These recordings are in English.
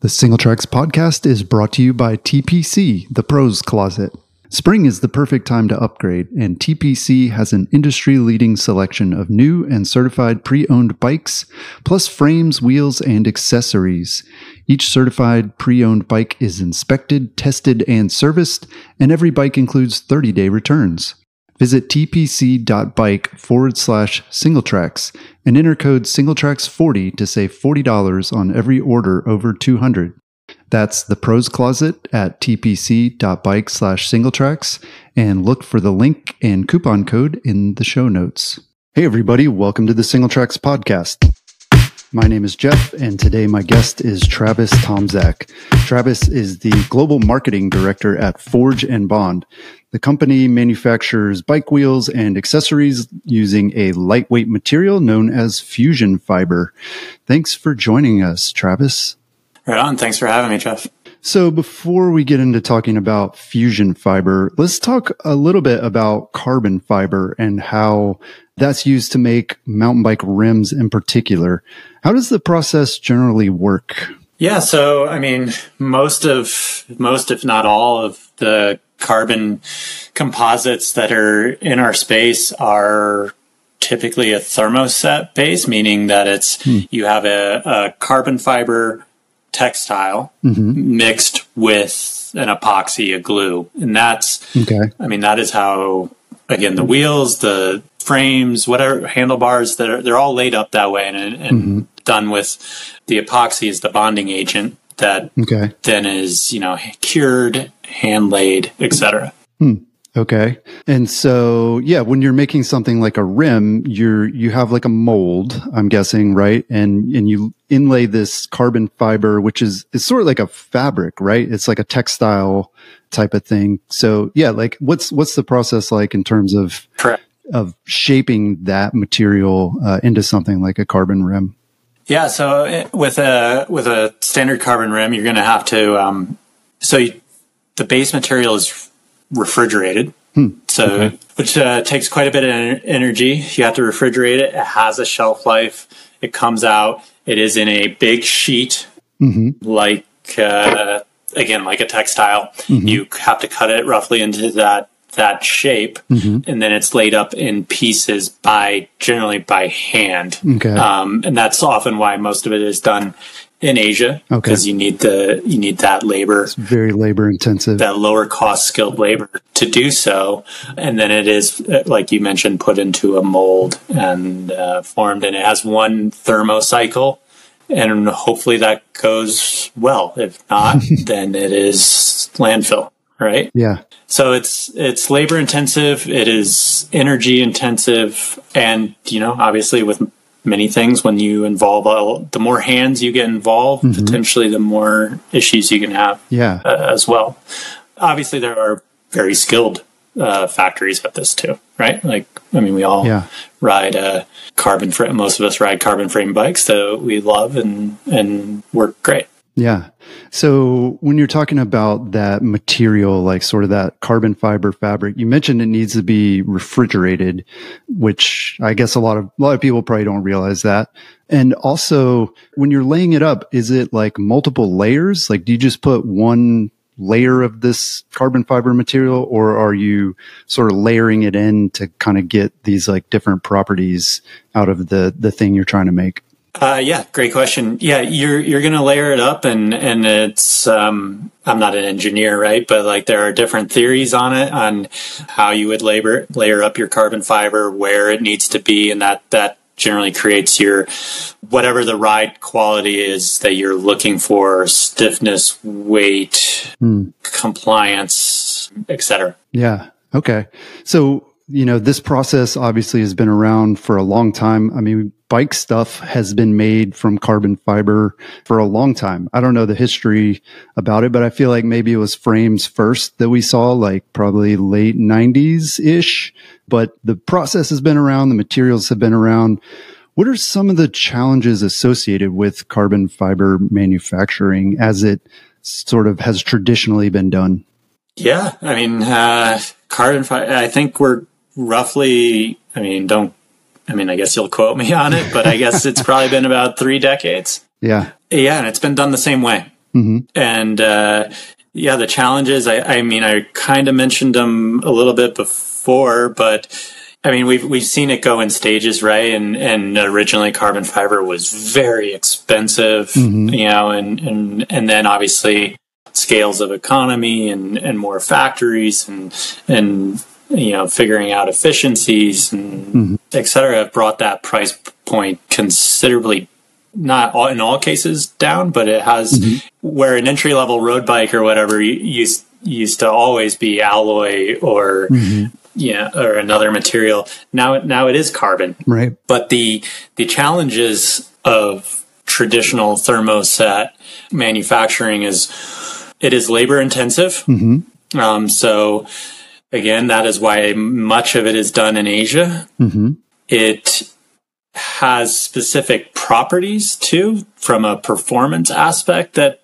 The Singletracks podcast is brought to you by TPC, the Pros Closet. Spring is the perfect time to upgrade, and TPC has an industry leading selection of new and certified pre owned bikes, plus frames, wheels, and accessories. Each certified pre owned bike is inspected, tested, and serviced, and every bike includes 30 day returns. Visit tpc.bike forward slash singletracks and enter code singletracks40 to save $40 on every order over 200. That's the pros closet at tpc.bike slash singletracks and look for the link and coupon code in the show notes. Hey everybody, welcome to the Singletracks podcast. My name is Jeff, and today my guest is Travis Tomczak. Travis is the global marketing director at Forge and Bond. The company manufactures bike wheels and accessories using a lightweight material known as FusionFiber. Thanks for joining us, Travis. Right on. Thanks for having me, Jeff. So before we get into talking about FusionFiber, let's talk a little bit about carbon fiber and how that's used to make mountain bike rims in particular. How does the process generally work? Yeah, so I mean, most of most if not all of the carbon composites that are in our space are typically a thermoset base, meaning that it's hmm. you have a, a, carbon fiber textile mm-hmm. mixed with an epoxy, a glue, and that's okay. I mean, that is how again the wheels, the frames, whatever handlebars, that are, they're all laid up that way and, and mm-hmm. done with the epoxy is the bonding agent that okay. then is you know cured, hand laid, etc. Hmm. Okay. And so, yeah, when you're making something like a rim, you're, you have like a mold, I'm guessing, right? And, and you inlay this carbon fiber, which is, it's sort of like a fabric, right? It's like a textile type of thing. So yeah, like what's, what's the process like in terms of, Correct. Of shaping that material uh, into something like a carbon rim? Yeah. So eh, with a, with a standard carbon rim, you're going to have to, um, so you, the base material is refrigerated. Hmm. So, okay. which uh, takes quite a bit of energy. You have to refrigerate it. It has a shelf life. It comes out. It is in a big sheet, mm-hmm. like uh, again, like a textile. Mm-hmm. You have to cut it roughly into that that shape, mm-hmm. and then it's laid up in pieces by generally by hand. Okay. Um, and that's often why most of it is done in Asia because okay. you need the you need that labor. It's very labor intensive. That lower cost skilled labor to do so, and then it is like you mentioned, put into a mold and uh, formed, and it has one thermocycle, and hopefully that goes well. If not, then it is landfill. Right. Yeah. So it's it's labor intensive. It is energy intensive, and you know, obviously with many things when you involve all, the more hands you get involved mm-hmm. potentially the more issues you can have yeah uh, as well obviously there are very skilled uh, factories at this too right like i mean we all yeah. ride uh, carbon frame most of us ride carbon frame bikes that we love and and work great yeah. So when you're talking about that material, like sort of that carbon fiber fabric, you mentioned it needs to be refrigerated, which I guess a lot of, a lot of people probably don't realize that. And also when you're laying it up, is it like multiple layers? Like do you just put one layer of this carbon fiber material or are you sort of layering it in to kind of get these like different properties out of the, the thing you're trying to make? Uh, yeah, great question. Yeah, you're you're going to layer it up, and and it's um, I'm not an engineer, right? But like there are different theories on it on how you would labor layer up your carbon fiber, where it needs to be, and that that generally creates your whatever the ride quality is that you're looking for, stiffness, weight, mm. compliance, etc. Yeah. Okay. So you know, this process obviously has been around for a long time. I mean, bike stuff has been made from carbon fiber for a long time. I don't know the history about it, but I feel like maybe it was frames first that we saw, like probably late 90s ish. But the process has been around, the materials have been around. What are some of the challenges associated with carbon fiber manufacturing as it sort of has traditionally been done? Yeah, I mean, uh, carbon fiber, I think we're roughly, I mean, don't, I mean, I guess you'll quote me on it, but I guess it's probably been about three decades. Yeah. Yeah. And it's been done the same way. Mm-hmm. And uh, yeah, the challenges. I, I mean, I kind of mentioned them a little bit before, but I mean, we've we've seen it go in stages, right? And and originally, carbon fiber was very expensive, Mhm. you know, and and and then obviously scales of economy and and more factories and and you know figuring out efficiencies and mm-hmm. et cetera have brought that price point considerably not all, in all cases down, but it has mm-hmm. where an entry level road bike or whatever used used to always be alloy or mm-hmm. yeah or another material. Now it now it is carbon, Right. but the the challenges of traditional thermoset manufacturing is it is labor intensive. Um, so again, that is why much of it is done in Asia. Mm-hmm. It has specific properties too, from a performance aspect that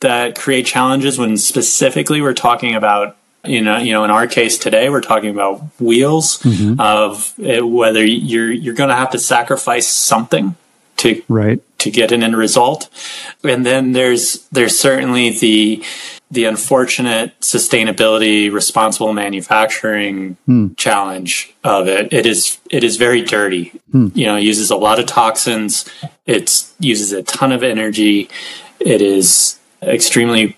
that create challenges. When specifically we're talking about, you know, you know, in our case today, we're talking about wheels of it, whether you're you're going to have to sacrifice something to Right. to get an end result. And then there's there's certainly the the unfortunate sustainability responsible manufacturing hmm. challenge of it. It is it is very dirty. Hmm. You know, it uses a lot of toxins. It uses a ton of energy. It is extremely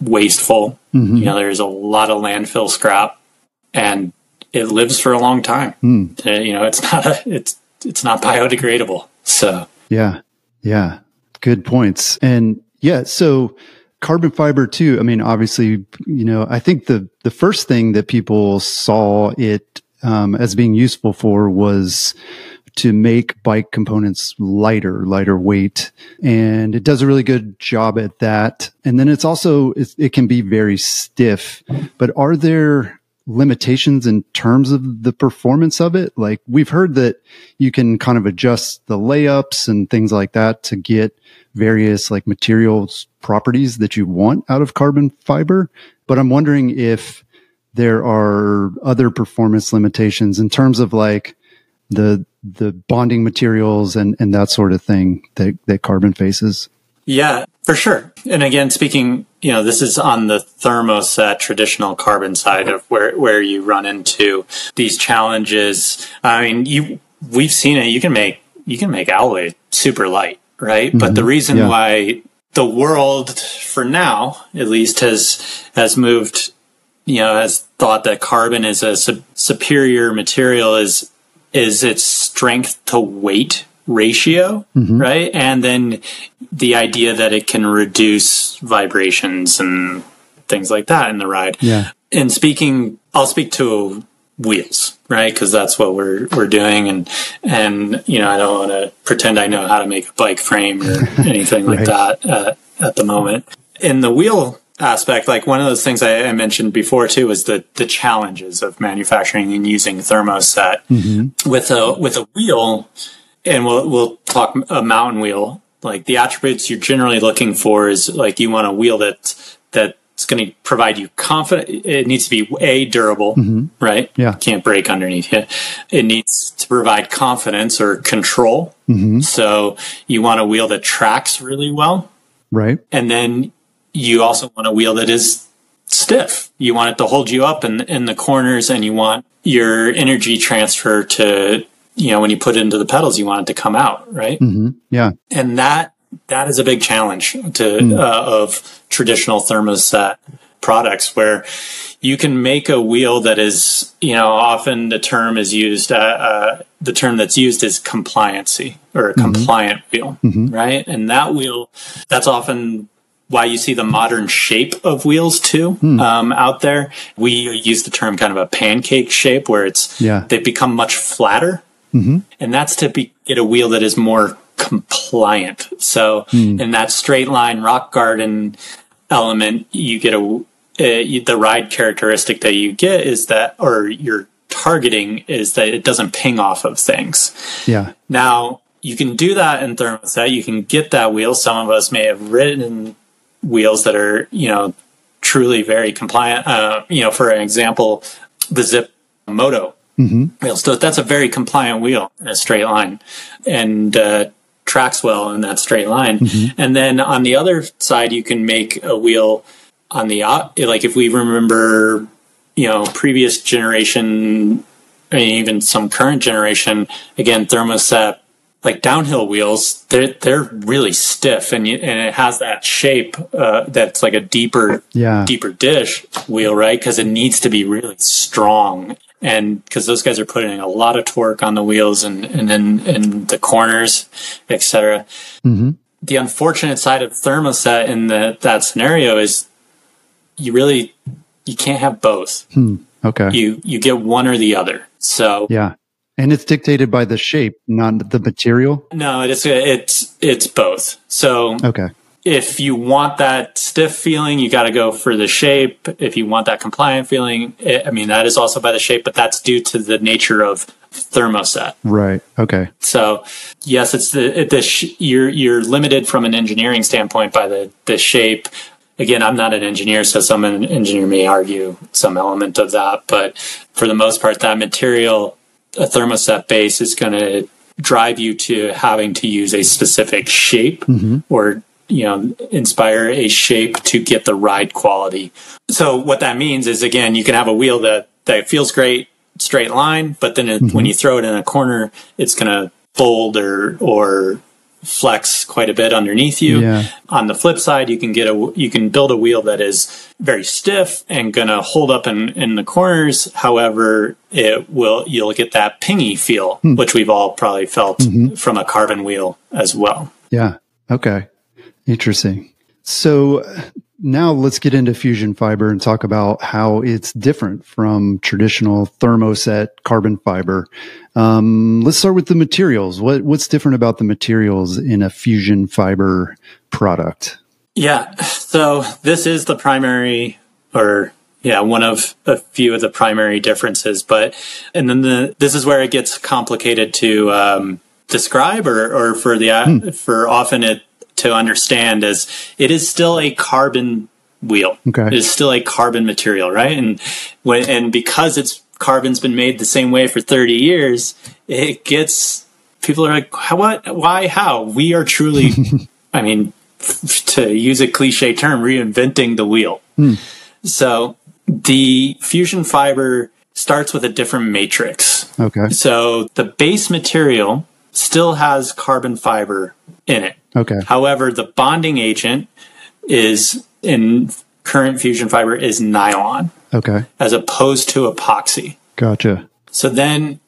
wasteful. Mm-hmm. You know, there's a lot of landfill scrap and it lives for a long time. Hmm. Uh, You know, it's not a it's it's not biodegradable. So Yeah. Yeah. Good points. And yeah, so carbon fiber too. I mean, obviously, you know, I think the, the first thing that people saw it um, as being useful for was to make bike components lighter, lighter weight. And it does a really good job at that. And then it's also, it can be very stiff, but are there limitations in terms of the performance of it? Like we've heard that you can kind of adjust the layups and things like that to get various like materials properties that you want out of carbon fiber. But I'm wondering if there are other performance limitations in terms of like the the bonding materials and, and that sort of thing that, that carbon faces. Yeah, for sure. And again, speaking, you know, this is on the thermoset traditional carbon side of where, where you run into these challenges. I mean, you, we've seen it. You can make, you can make alloy super light, right? But the mm-hmm. reason Yeah. why the world for now, at least has, has moved, you know, has thought that carbon is a su- superior material is, is its strength to weight ratio, right? And then the idea that it can reduce vibrations and things like that in the ride. Yeah. And speaking, I'll speak to wheels, right? Because that's what we're we're doing, and and you know I don't want to pretend I know how to make a bike frame or anything like Right. that uh, at the moment. In the wheel aspect, like one of those things I, I mentioned before too, was the the challenges of manufacturing and using thermoset with a with a wheel, and we'll we'll talk a mountain wheel. Like the attributes you're generally looking for is like you want a wheel that that's going to provide you confidence. It needs to be a durable, mm-hmm. right? Yeah. can't break underneath it. It needs to provide confidence or control. Mm-hmm. So you want a wheel that tracks really well, Right. and then you also want a wheel that is stiff. You want it to hold you up in in the corners, and you want your energy transfer to you know when you put it into the pedals, you want it to come out right, Yeah. and that that is a big challenge to uh, of traditional thermoset products where you can make a wheel that is you know often the term is used uh, uh, the term that's used is compliancy or a compliant wheel right? And that wheel that's often why you see the modern shape of wheels too um, out there. We use the term kind of a pancake shape where it's Yeah. they've become much flatter and that's to be, get a wheel that is more compliant. So in that straight line rock garden element, you get a uh, the ride characteristic that you get is that, or you're targeting is that it doesn't ping off of things. Yeah. Now you can do that in thermoset. You can get that wheel. Some of us may have ridden wheels that are you know truly very compliant. Uh, you know, for an example, the Zipp Moto wheel. So that's a very compliant wheel in a straight line. And uh, tracks well in that straight line. And then on the other side, you can make a wheel on the op- like if we remember, you know, previous generation, and even some current generation, again, thermoset like downhill wheels, they're they're really stiff, and you, and it has that shape uh, that's like a deeper Yeah. deeper dish wheel, right? Because it needs to be really strong, and because those guys are putting a lot of torque on the wheels and and then in the corners, etc. Mm-hmm. The unfortunate side of thermoset in the, that scenario is you really you can't have both. Hmm. Okay. You you get one or the other. So yeah. And it's dictated by the shape, not the material. no, it's it's it's both. So Okay. If you want that stiff feeling, you got to go for the shape. If you want that compliant feeling, it, I mean, that is also by the shape, but that's due to the nature of thermoset. Right. Okay. So yes, it's the, it, the sh- you're, you're limited from an engineering standpoint by the, the shape. Again, I'm not an engineer, so some engineer may argue some element of that, but for the most part, that material, a thermoset base is going to drive you to having to use a specific shape mm-hmm. or you know inspire a shape to get the ride quality. So what that means is again you can have a wheel that that feels great straight line but then it, when mm-hmm. you throw it in a corner it's going to fold or or flex quite a bit underneath you. Yeah. on the flip side you can get a you can build a wheel that is very stiff and going to hold up in in the corners. However it will you'll get that pingy feel hmm. which we've all probably felt mm-hmm. from a carbon wheel as well. Yeah. Okay. Interesting. So now let's get into FusionFiber and talk about how it's different from traditional thermoset carbon fiber. Um, let's start with the materials. What what's different about the materials in a FusionFiber product? Yeah. So this is the primary or yeah, one of a few of the primary differences, but and then the this is where it gets complicated to um, describe or or for the for often it to understand as it is still a carbon wheel. Okay. It is still a carbon material, right? And when and because it's carbon's been made the same way for 30 years, it gets people are like, "How- what? Why? How? We are truly, I mean, to use a cliche term, reinventing the wheel. Hmm. So the FusionFiber starts with a different matrix. Okay. So the base material still has carbon fiber in it. Okay. However, the bonding agent is in current FusionFiber is nylon Okay. as opposed to epoxy. Gotcha. So then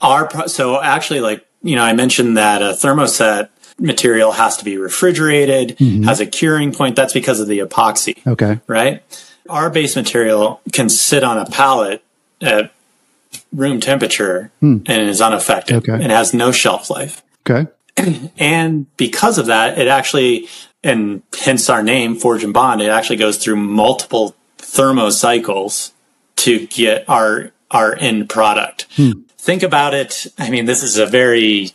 our pro- so actually like you know I mentioned that a thermoset material has to be refrigerated, mm-hmm. has a curing point. That's because of the epoxy, Okay. right? Our base material can sit on a pallet at room temperature hmm. and is unaffected Okay. and has no shelf life. Okay. And because of that, it actually, and hence our name, Forge and Bond, it actually goes through multiple thermocycles to get our, our end product. Hmm. Think about it. I mean, this is a very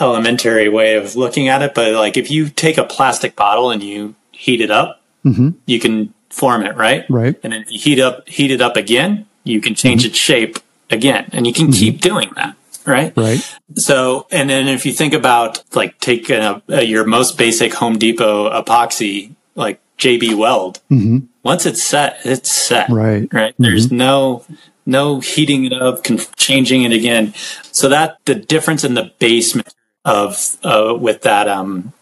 elementary way of looking at it, but like if you take a plastic bottle and you heat it up, mm-hmm. you can form it, right? Right. And then if you heat up, heat it up again, you can change mm-hmm. its shape again, and you can mm-hmm. keep doing that, right? Right. So, and then if you think about like take a, a, your most basic Home Depot epoxy, like JB Weld, once it's set, it's set. Right. Right. There's no no heating it up, changing it again. So that the difference in the basement of uh, with that um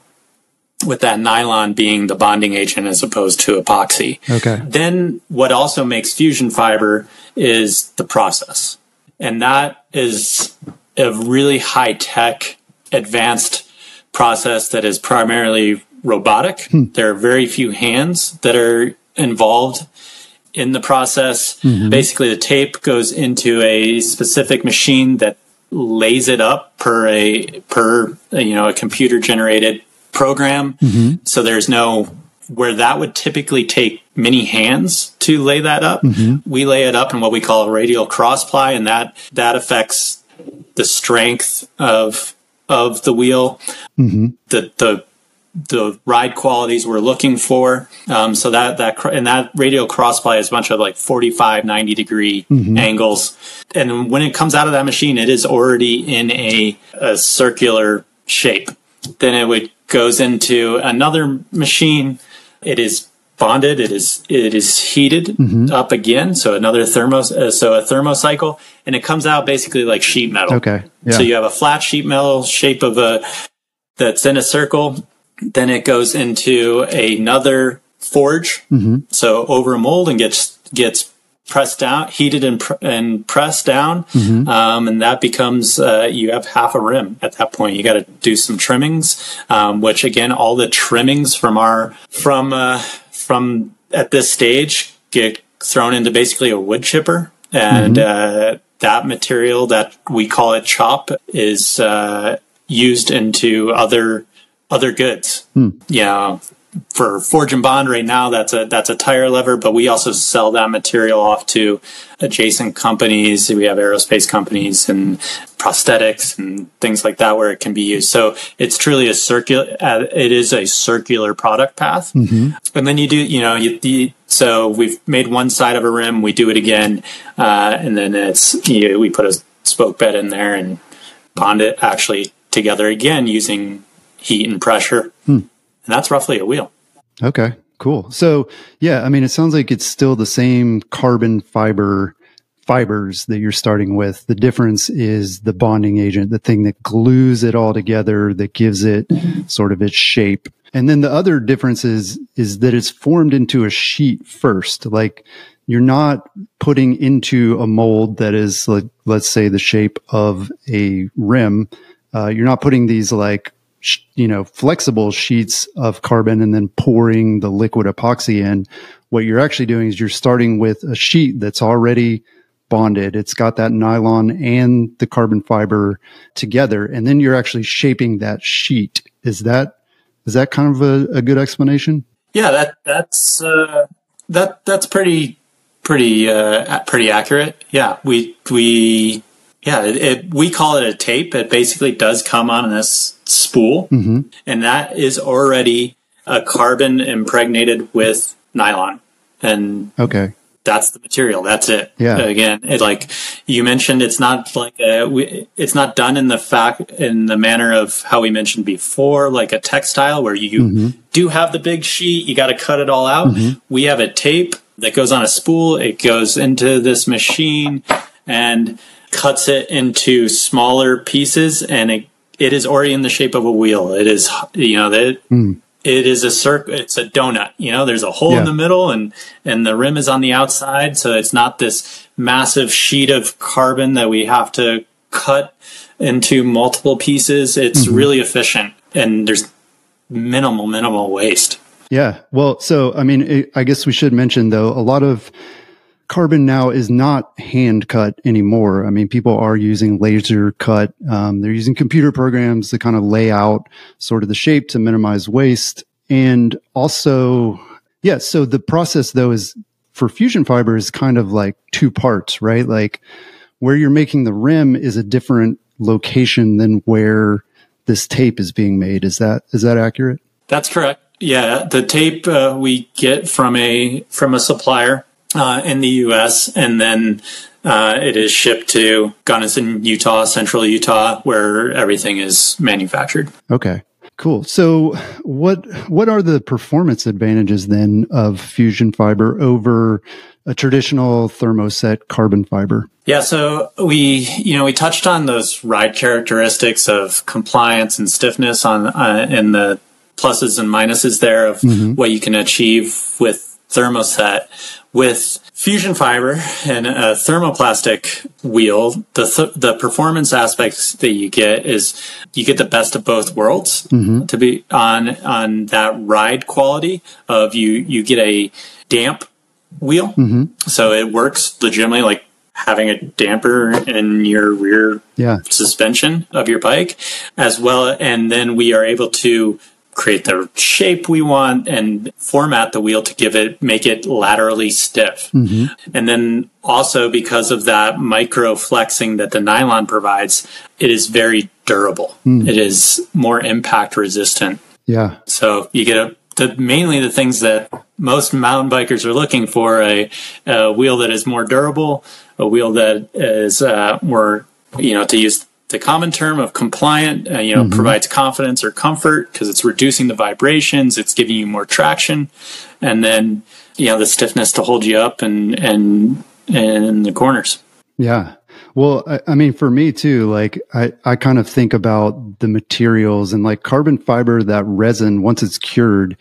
with that nylon being the bonding agent as opposed to epoxy. Okay. Then what also makes FusionFiber is the process. And that is a really high tech, advanced process that is primarily robotic. Hmm. There are very few hands that are involved in the process. Mm-hmm. Basically, the tape goes into a specific machine that lays it up per a per you know a computer generated program. Mm-hmm. So there's no where that would typically take many hands to lay that up. Mm-hmm. We lay it up in what we call a radial cross ply, and that that affects the strength of of the wheel, mm-hmm. the the the ride qualities we're looking for. Um, so that that and that radial cross ply is a bunch of like 45, 90 degree mm-hmm. angles, and when it comes out of that machine, it is already in a, a circular shape. then it would goes into another machine. It is bonded. It is it is heated mm-hmm. up again. So another thermo uh, so a thermocycle, and it comes out basically like sheet metal. Okay. Yeah. So you have a flat sheet metal shape of a that's in a circle. Then it goes into another forge. Mm-hmm. So over a mold and gets gets pressed down, heated and, pr- and pressed down, mm-hmm. um, and that becomes uh, you have half a rim at that point. You got to do some trimmings, um, which again, all the trimmings from our from uh, from at this stage get thrown into basically a wood chipper, and mm-hmm. uh, that material that we call it chop is uh, used into other other goods. Mm. You know, for Forge and Bond right now, that's a that's a tire lever, but we also sell that material off to adjacent companies. We have aerospace companies and prosthetics and things like that where it can be used. So it's truly a circular. Uh, it is a circular product path, mm-hmm. and then you do you know you, you, so we've made one side of a rim, we do it again, uh, and then it's you know, we put a spoke bed in there and bond it actually together again using heat and pressure. And that's roughly a wheel. Okay, cool. So yeah, I mean, it sounds like it's still the same carbon fiber fibers that you're starting with. The difference is the bonding agent, the thing that glues it all together, that gives it sort of its shape. And then the other difference is, is that it's formed into a sheet first. Like you're not putting into a mold that is like, let's say the shape of a rim. Uh, you're not putting these like you know, flexible sheets of carbon and then pouring the liquid epoxy in. What you're actually doing is you're starting with a sheet that's already bonded. It's got that nylon and the carbon fiber together. And then you're actually shaping that sheet. Is that, is that kind of a, a good explanation? Yeah, that, that's, uh, that, that's pretty, pretty, uh, pretty accurate. Yeah. We, we, yeah, it, it, we call it a tape. It basically does come on this spool, mm-hmm. and that is already a carbon impregnated with nylon. And okay, that's the material. That's it. Yeah. Again, it, like you mentioned, it's not like a, we, it's not done in the fact in the manner of how we mentioned before, like a textile where you mm-hmm. do have the big sheet. You got to cut it all out. Mm-hmm. We have a tape that goes on a spool. It goes into this machine and cuts it into smaller pieces and it, it is already in the shape of a wheel. It is, you know, that mm. it is a circle. It's a donut, you know, there's a hole yeah. in the middle and, and the rim is on the outside. So it's not this massive sheet of carbon that we have to cut into multiple pieces. It's mm-hmm. really efficient and there's minimal, minimal waste. Yeah. Well, so, I mean, it, I guess we should mention though, a lot of, carbon now is not hand cut anymore. I mean, people are using laser cut. Um, they're using computer programs to kind of lay out sort of the shape to minimize waste. And also, yeah, so the process though is for FusionFiber is kind of like two parts, right? Like where you're making the rim is a different location than where this tape is being made. Is that, is that accurate? That's correct. Yeah, the tape uh, we get from a from a supplier uh, in the U.S. and then uh, it is shipped to Gunnison, Utah, Central Utah, where everything is manufactured. Okay. Cool. So, what what are the performance advantages then of FusionFiber over a traditional thermoset carbon fiber? Yeah, so we you know we touched on those ride characteristics of compliance and stiffness on uh, in the pluses and minuses there of mm-hmm. what you can achieve with thermoset with FusionFiber and a thermoplastic wheel, the th- the performance aspects that you get is you get the best of both worlds mm-hmm. to be on on that ride quality of you you get a damp wheel, mm-hmm. so it works legitimately like having a damper in your rear yeah. suspension of your bike as well and then we are able to create the shape we want and format the wheel to give it make it laterally stiff mm-hmm. and then also because of that micro flexing that the nylon provides it is very durable mm. it is more impact resistant yeah so you get a the, mainly the things that most mountain bikers are looking for a, a wheel that is more durable a wheel that is uh, more you know to use the common term of compliant, uh, you know, Mm-hmm. provides confidence or comfort because it's reducing the vibrations, it's giving you more traction, and then you know the stiffness to hold you up and and in the corners. Yeah. Well, I, I mean, for me too, like I, I kind of think about the materials and like carbon fiber, that resin, once it's cured,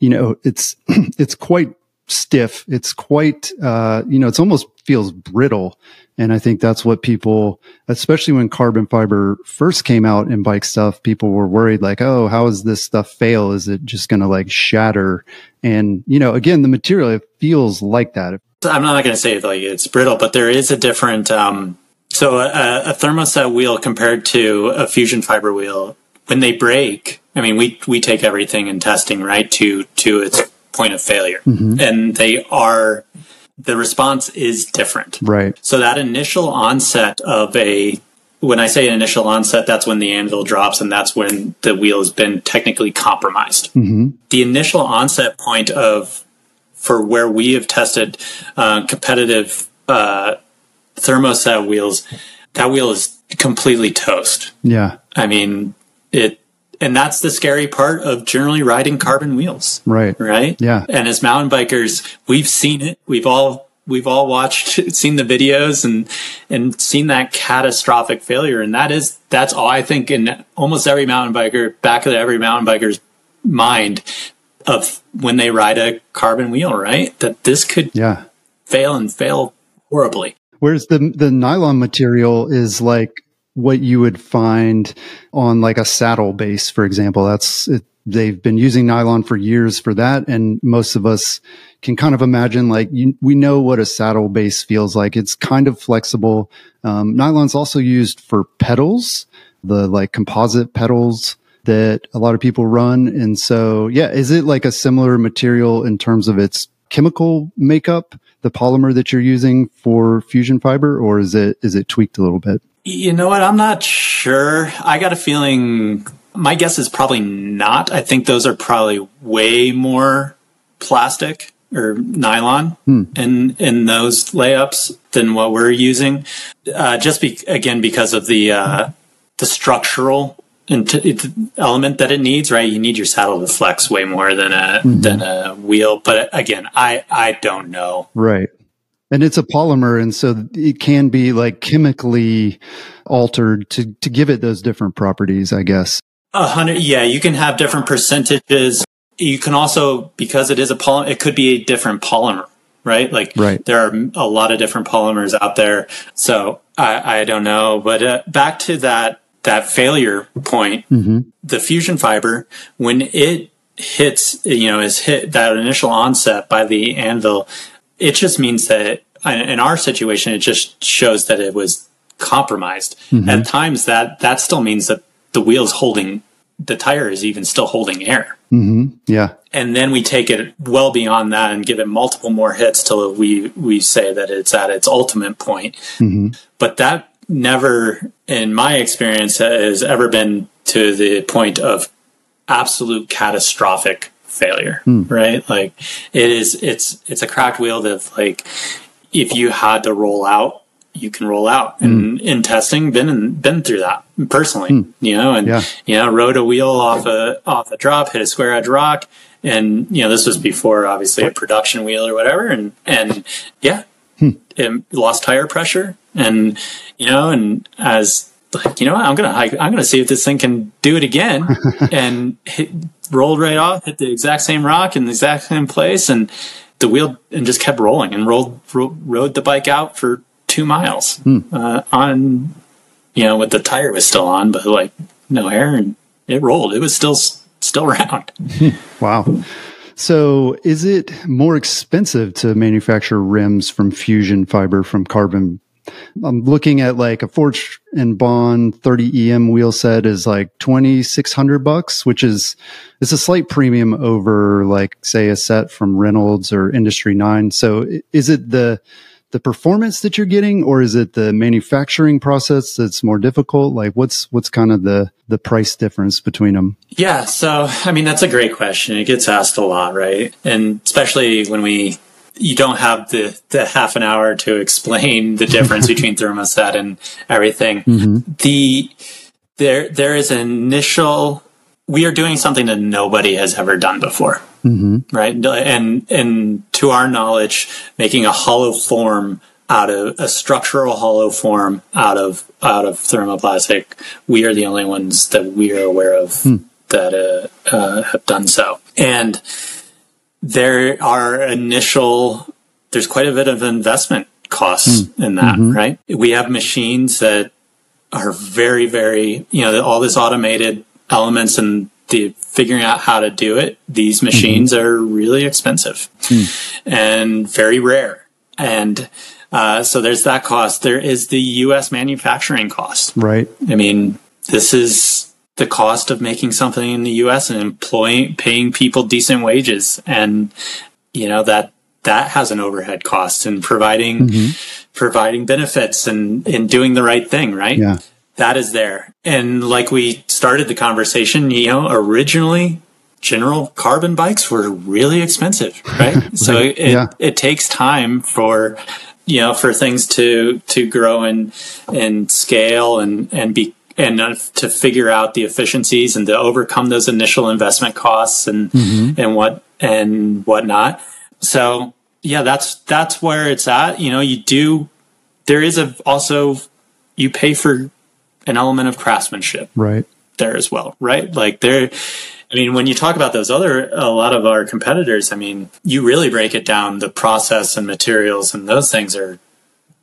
you know, it's, it's quite stiff. It's quite, uh, you know, it's almost feels brittle. And I think that's what people, especially when carbon fiber first came out in bike stuff, people were worried like, oh, how is this stuff fail? Is it just going to like shatter? And, you know, again, the material, it feels like that. I'm not going to say like it's brittle, but there is a different. Um, so a, a thermoset wheel compared to a FusionFiber wheel, when they break, I mean, we we take everything in testing right to to its point of failure, and they are the response is different. Right. So that initial onset of a when I say initial onset, that's when the anvil drops and that's when the wheel has been technically compromised. The initial onset point of for where we have tested uh, competitive uh, thermoset wheels, that wheel is completely toast. Yeah. I mean, it, and that's the scary part of generally riding carbon wheels Right. right? Yeah. And as mountain bikers, we've seen it. We've all we've all watched, seen the videos, and and seen that catastrophic failure. And that is that's all I think in almost every mountain biker, back of every mountain biker's mind of when they ride a carbon wheel, right? That this could Yeah. fail and fail horribly. Whereas the the nylon material is like what you would find on like a saddle base, for example. That's it, they've been using nylon for years for that, and most of us can kind of imagine like you, we know what a saddle base feels like. It's kind of flexible. Um, nylon's also used for pedals, the like composite pedals that a lot of people run, and so yeah, is it like a similar material in terms of its chemical makeup, the polymer that you're using for FusionFiber, or is it is it tweaked a little bit? You know what? I'm not sure. I got a feeling. My guess is probably not. I think those are probably way more plastic or nylon in in those layups than what we're using. Uh, just be, again because of the uh, the structural element that it needs. Right, you need your saddle to flex way more than a than a wheel. But again, I I don't know. Right. And it's a polymer, and so it can be like chemically altered to to give it those different properties, I guess. A hundred, yeah. You can have different percentages. You can also, because it is a polymer, it could be a different polymer, right? Like, Right. there are a lot of different polymers out there. So I, I don't know, but uh, back to that that failure point, the FusionFiber when it hits, you know, is hit that initial onset by the anvil, it just means that in our situation, it just shows that it was compromised. Mm-hmm. At times, that that still means that the wheel's holding, the tire is even still holding air. Mm-hmm. Yeah. And then we take it well beyond that and give it multiple more hits till we we say that it's at its ultimate point. Mm-hmm. But that never, in my experience, has ever been to the point of absolute catastrophic failure. Hmm. Right? Like it is. It's it's a cracked wheel that like if you had to roll out. You can roll out, hmm. and in testing, been in, been through that personally, hmm. you know, and Yeah. you know, rode a wheel off a off a drop, hit a square edge rock, and you know, this was before obviously a production wheel or whatever, and and yeah, it lost tire pressure, and you know, and as like you know, what, I'm gonna hike, I'm gonna see if this thing can do it again, and hit, rolled right off, hit the exact same rock in the exact same place, and the wheel and just kept rolling and rolled ro- rode the bike out for two miles uh, on you know, with the tire was still on, but like no air, and it rolled. It was still still round. Wow. So is it more expensive to manufacture rims from FusionFiber from carbon? I'm looking at like a Forge and Bond 30 AM wheel set is like 2600 bucks, which is, it's a slight premium over like say a set from Reynolds or Industry 9. So is it the, the performance that you're getting or is it the manufacturing process that's more difficult? Like what's, what's kind of the, the price difference between them? Yeah, so I mean that's a great question. It gets asked a lot, right? And especially when we you don't have the, the half an hour to explain the difference between thermoset and everything. Mm-hmm. The there there is an initial we are doing something that nobody has ever done before. Mm-hmm. Right. And and to our knowledge, making a hollow form out of a structural hollow form out of out of thermoplastic, we are the only ones that we are aware of hmm. that uh, uh, have done so. And there are initial there's quite a bit of investment costs mm. in that, mm-hmm. right? We have machines that are very, very, you know, all this automated elements and the figuring out how to do it. These mm-hmm. machines mm-hmm. are really expensive mm. and very rare. And uh, so there's that cost. There is the U.S. manufacturing cost. Right. I mean, this is the cost of making something in the U.S. and employing, paying people decent wages, and you know that that has an overhead cost and providing mm-hmm. providing benefits and and doing the right thing right yeah that is there and like we started the conversation you know originally general carbon bikes were really expensive right, right. so it, yeah. it takes time for you know for things to to grow and and scale and and be and to figure out the efficiencies and to overcome those initial investment costs and mm-hmm. and what and whatnot so yeah, that's that's where it's at. You know, you do. There is a also you pay for an element of craftsmanship, right? There as well, right? Like there. I mean, when you talk about those other, a lot of our competitors, I mean, you really break it down. The process and materials and those things are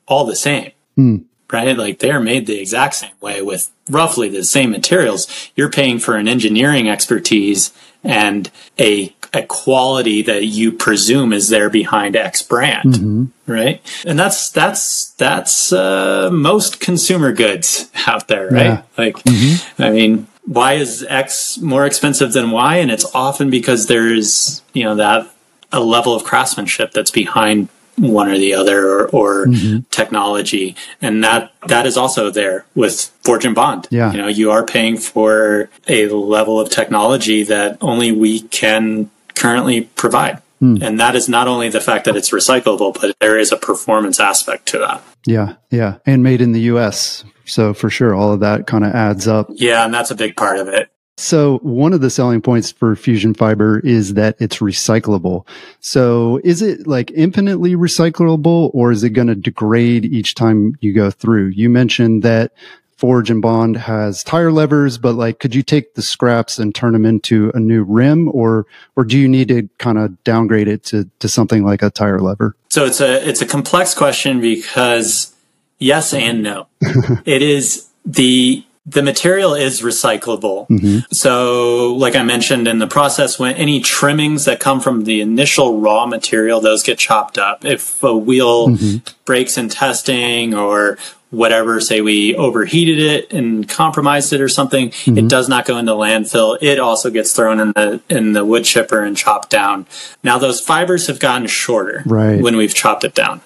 all the same, mm. Right? Like they're made the exact same way with roughly the same materials. You're paying for an engineering expertise and a a quality that you presume is there behind X brand, mm-hmm. right? And that's that's that's uh, most consumer goods out there, right? Yeah. Like, mm-hmm. I mean, why is X more expensive than Y? And it's often because there's you know that a level of craftsmanship that's behind one or the other or, or mm-hmm. technology. And that that is also there with Forge and Bond. Yeah. You know you are paying for a level of technology that only we can currently provide. Mm. and that is not only the fact that it's recyclable but there is a performance aspect to that. Yeah yeah. And made in the us so for sure all of that kind of adds up. Yeah and that's a big part of it so one of the selling points for FusionFiber is that it's recyclable. So is it like infinitely recyclable or is it going to degrade each time you go through? You mentioned that Forge and Bond has tire levers, but like, could you take the scraps and turn them into a new rim or, or do you need to kind of downgrade it to, to something like a tire lever? So it's a, it's a complex question because yes and no. it is the, the material is recyclable. Mm-hmm. So, like I mentioned in the process, when any trimmings that come from the initial raw material, those get chopped up. If a wheel mm-hmm. breaks in testing or whatever, say we overheated it and compromised it or something, mm-hmm. it does not go into landfill. It also gets thrown in the in the wood chipper and chopped down. Now those fibers have gotten shorter right. when we've chopped it down.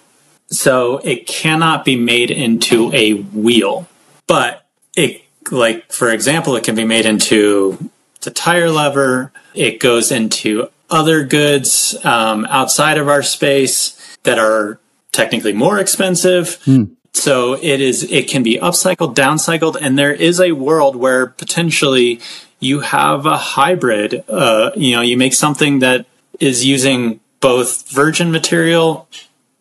So it cannot be made into a wheel. But it like for example, it can be made into the tire lever. It goes into other goods um, outside of our space that are technically more expensive. Mm. So it is. It can be upcycled, downcycled, and there is a world where potentially you have a hybrid. Uh, you know, you make something that is using both virgin material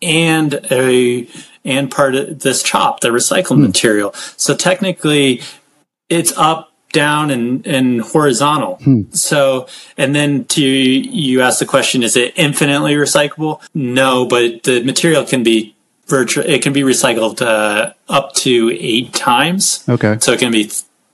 and a and part of this chop, the recycled mm. material. So technically, it's up, down, and, and horizontal. Hmm. So, and then to you ask the question, is it infinitely recyclable? No, but the material can be virtual. It can be recycled uh, up to eight times. Okay. So it can be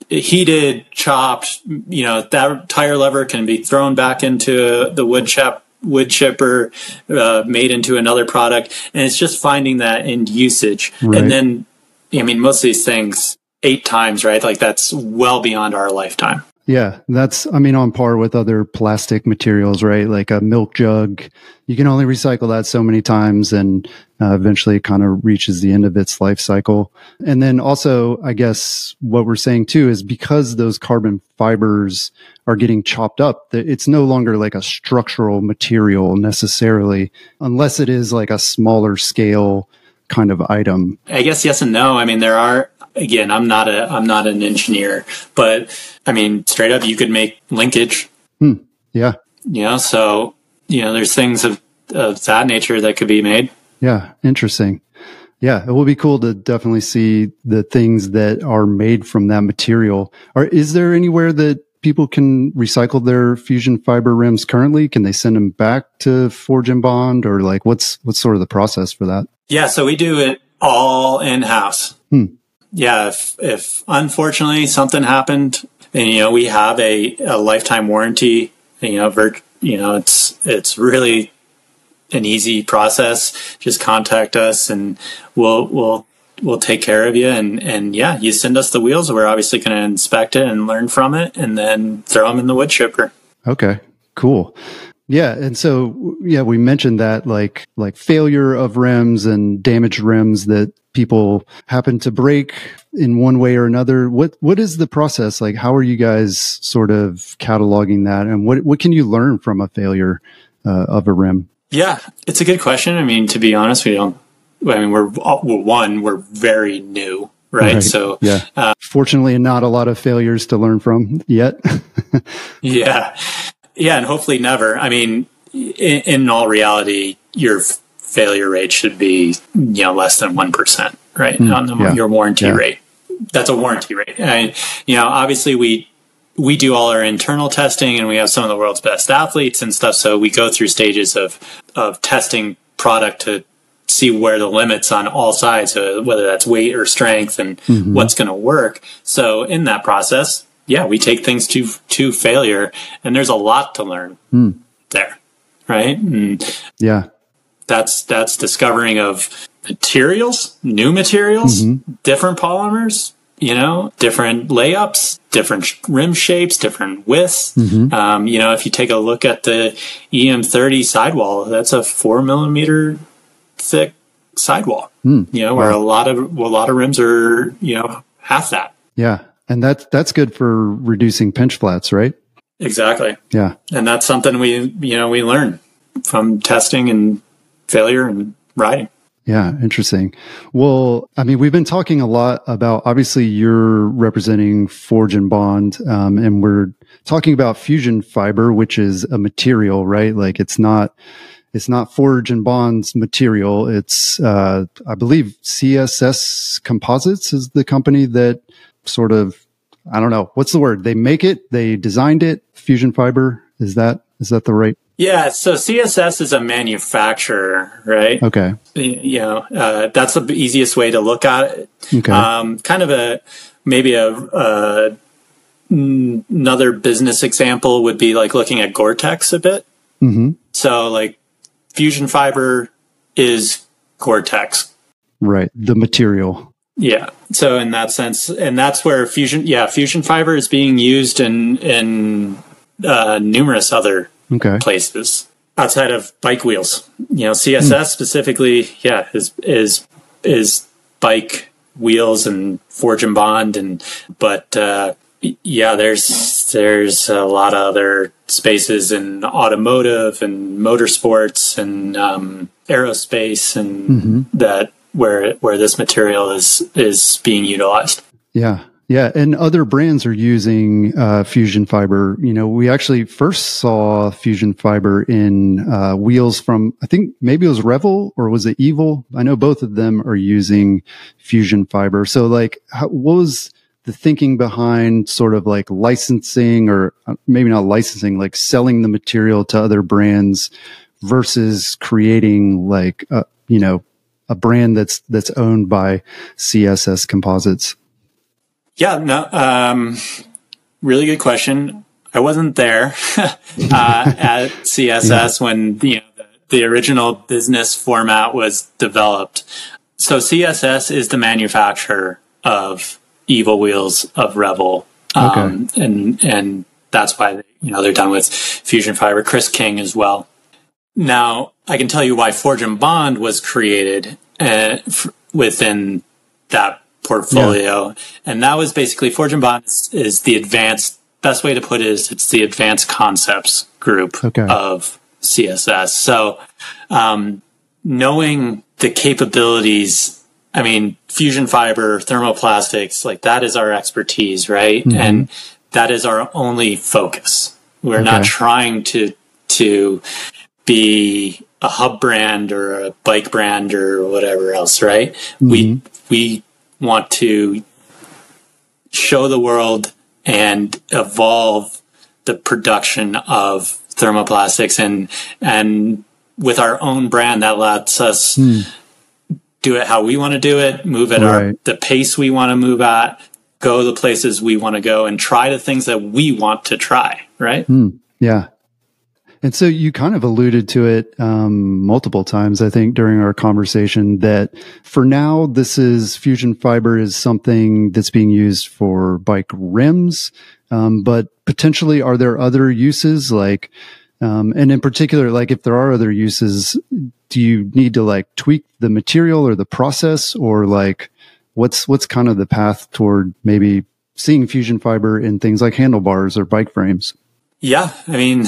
heated, chopped. You know, that tire lever can be thrown back into the wood chip wood chipper, uh, made into another product, and it's just finding that end usage. Right. And then, I mean, most of these things eight times, right? Like that's well beyond our lifetime. Yeah, that's I mean on par with other plastic materials, right? Like a milk jug, you can only recycle that so many times, and uh, eventually it kind of reaches the end of its life cycle. And then also, I guess what we're saying too is because those carbon fibers are getting chopped up, it's no longer like a structural material necessarily, unless it is like a smaller scale kind of item. I guess yes and no. I mean, there are again, I'm not a I'm not an engineer, but I mean, straight up, you could make linkage. Hmm. Yeah. You know, so you know, there's things of of that nature that could be made. Yeah, interesting. Yeah, it will be cool to definitely see the things that are made from that material. Or is there anywhere that people can recycle their FusionFiber rims currently? Can they send them back to Forge and Bond, or like what's what's sort of the process for that? Yeah, so we do it all in house. Hmm yeah, if, if unfortunately something happened, and you know we have a, a lifetime warranty, you know, virt- you know, it's it's really an easy process. Just contact us, and we'll we'll we'll take care of you. And and yeah, you send us the wheels. We're obviously going to inspect it and learn from it, and then throw them in the wood chipper. Okay, cool. Yeah, and so yeah, we mentioned that like like failure of rims and damaged rims that people happen to break in one way or another. What what is the process like? How are you guys sort of cataloging that, and what what can you learn from a failure uh, of a rim? Yeah, it's a good question. I mean, to be honest, we don't. I mean, we're well, one, we're very new, right? right. So yeah, uh, fortunately, not a lot of failures to learn from yet. yeah, yeah, and hopefully never. I mean, in, in all reality, your f- failure rate should be you know less than one percent, right? Mm, on the, yeah. your warranty yeah. rate. That's a warranty rate. And, you know, obviously we we do all our internal testing, and we have some of the world's best athletes and stuff. So we go through stages of of testing product to see where the limits on all sides, uh, whether that's weight or strength, and mm-hmm. what's going to work. So in that process, yeah, we take things to to failure, and there's a lot to learn mm. there, right? And yeah, that's that's discovering of materials, new materials, mm-hmm. different polymers, you know, different layups, different rim shapes, different widths. Mm-hmm. Um, you know, if you take a look at the EM30 sidewall, that's a four millimeter thick sidewall. Mm. You know, where wow. a lot of a lot of rims are you know half that. Yeah, and that's that's good for reducing pinch flats, right? Exactly. Yeah. And that's something we you know we learn from testing and failure and riding. Yeah, interesting. Well, I mean, we've been talking a lot about obviously you're representing Forge and Bond, um, and we're talking about FusionFiber, which is a material, right? Like it's not it's not Forge and Bond's material. It's uh, I believe CSS Composites is the company that sort of I don't know what's the word. They make it, they designed it. FusionFiber is that is that the right? Yeah, so CSS is a manufacturer, right? Okay. You know, uh, that's the easiest way to look at it. Okay. Um, kind of a maybe a, a another business example would be like looking at Gore-Tex a bit. Mm-hmm. So, like, FusionFiber is Gore-Tex, right? The material. Yeah. So in that sense, and that's where fusion, yeah, FusionFiber is being used in in uh, numerous other okay. places outside of bike wheels. You know, CSS mm. specifically, yeah, is is is bike wheels and forge and bond, and but uh, yeah, there's there's a lot of other spaces in automotive and motorsports and um, aerospace and mm-hmm. that where where this material is is being utilized. Yeah. Yeah, and other brands are using uh, FusionFiber. You know, we actually first saw FusionFiber in uh, wheels from I think maybe it was Revel or was it Evil? I know both of them are using FusionFiber. So, like, how, what was the thinking behind sort of like licensing or uh, maybe not licensing, like selling the material to other brands versus creating like a, you know a brand that's that's owned by CSS Composites? Yeah, no, um, really good question. I wasn't there uh, at CSS yeah. when you know the, the original business format was developed. So CSS is the manufacturer of Evil Wheels of Revel. Um, okay. And and that's why you know they're done with FusionFiber. Chris King as well. Now I can tell you why Forge and Bond was created uh, f- within that portfolio, yeah. and that was basically Forge and Bond is, is, the advanced. Best way to put it is it's the advanced concepts group okay. of CSS. So um, knowing the capabilities I mean, FusionFiber, thermoplastics, like that is our expertise, right? Mm-hmm. And that is our only focus. We're okay. not trying to to be a hub brand or a bike brand or whatever else, right? Mm-hmm. We we want to show the world and evolve the production of thermoplastics and and with our own brand that lets us mm do it how we want to do it, move at right. our the pace we want to move at, go the places we want to go, and try the things that we want to try. Right? Mm, yeah. And so you kind of alluded to it um, multiple times, I think, during our conversation that for now, this is FusionFiber is something that's being used for bike rims. Um, but potentially, are there other uses like um, and in particular, like if there are other uses, do you need to like tweak the material or the process or like what's, what's kind of the path toward maybe seeing FusionFiber in things like handlebars or bike frames? Yeah. I mean,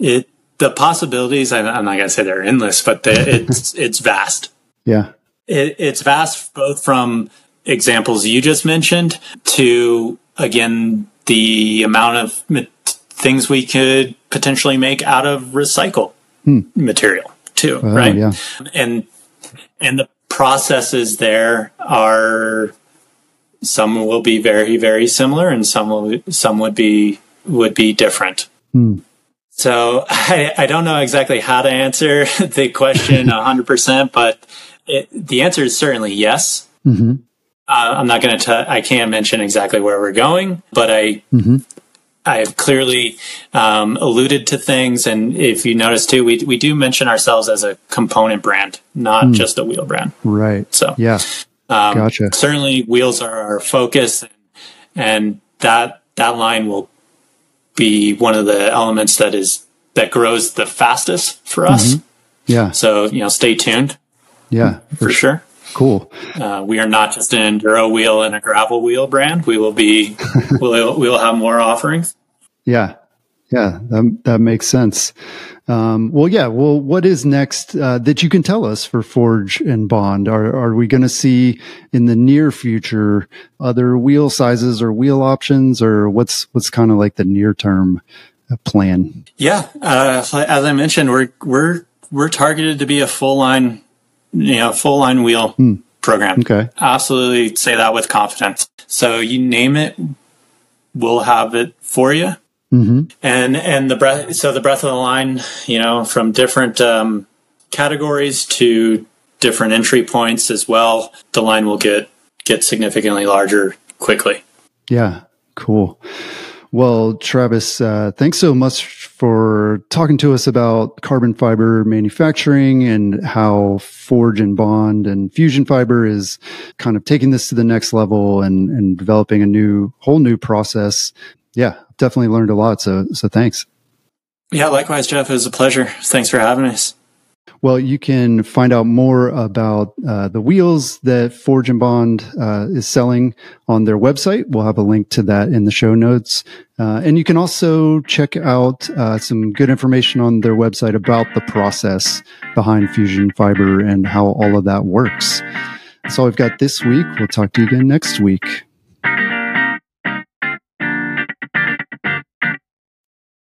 it, the possibilities, I'm not going to say they're endless, but the, it's, it's vast. Yeah. It, it's vast both from examples you just mentioned to, again, the amount of things we could potentially make out of recycle hmm. material too, right? Yeah. And and the processes there are some will be very very similar and some will some would be would be different. Hmm. So I, I don't know exactly how to answer the question 100%, but it, the answer is certainly yes. Mm-hmm. Uh, I'm not going to, I can't mention exactly where we're going, but I, mm-hmm. I've clearly um, alluded to things, and if you notice too, we we do mention ourselves as a component brand, not mm. just a wheel brand. Right. So yeah, um, gotcha. Certainly, wheels are our focus, and that that line will be one of the elements that is that grows the fastest for us. Mm-hmm. Yeah. So you know, stay tuned. Yeah, for, for sure. Cool. Uh, we are not just an enduro wheel and a gravel wheel brand. We will be. we'll we will have more offerings. Yeah, yeah, that that makes sense. Um, well, yeah. Well, what is next uh, that you can tell us for Forge and Bond? Are are we going to see in the near future other wheel sizes or wheel options, or what's what's kind of like the near term uh, plan? Yeah, uh, as I mentioned, we're we're we're targeted to be a full line you know, full line wheel hmm. program. Okay. Absolutely say that with confidence. So you name it, we'll have it for you. Mm-hmm. And, and the breath, so the breadth of the line, you know, from different, um, categories to different entry points as well, the line will get, get significantly larger quickly. Yeah. Cool. Well, Travis, uh, thanks so much for talking to us about carbon fiber manufacturing and how Forge and Bond and FusionFiber is kind of taking this to the next level and, and developing a new, whole new process. Yeah, definitely learned a lot. So, so thanks. Yeah, likewise, Jeff. It was a pleasure. Thanks for having us. Well, you can find out more about uh, the wheels that Forge and Bond uh, is selling on their website. We'll have a link to that in the show notes. Uh, and you can also check out uh, some good information on their website about the process behind FusionFiber and how all of that works. That's all we've got this week. We'll talk to you again next week.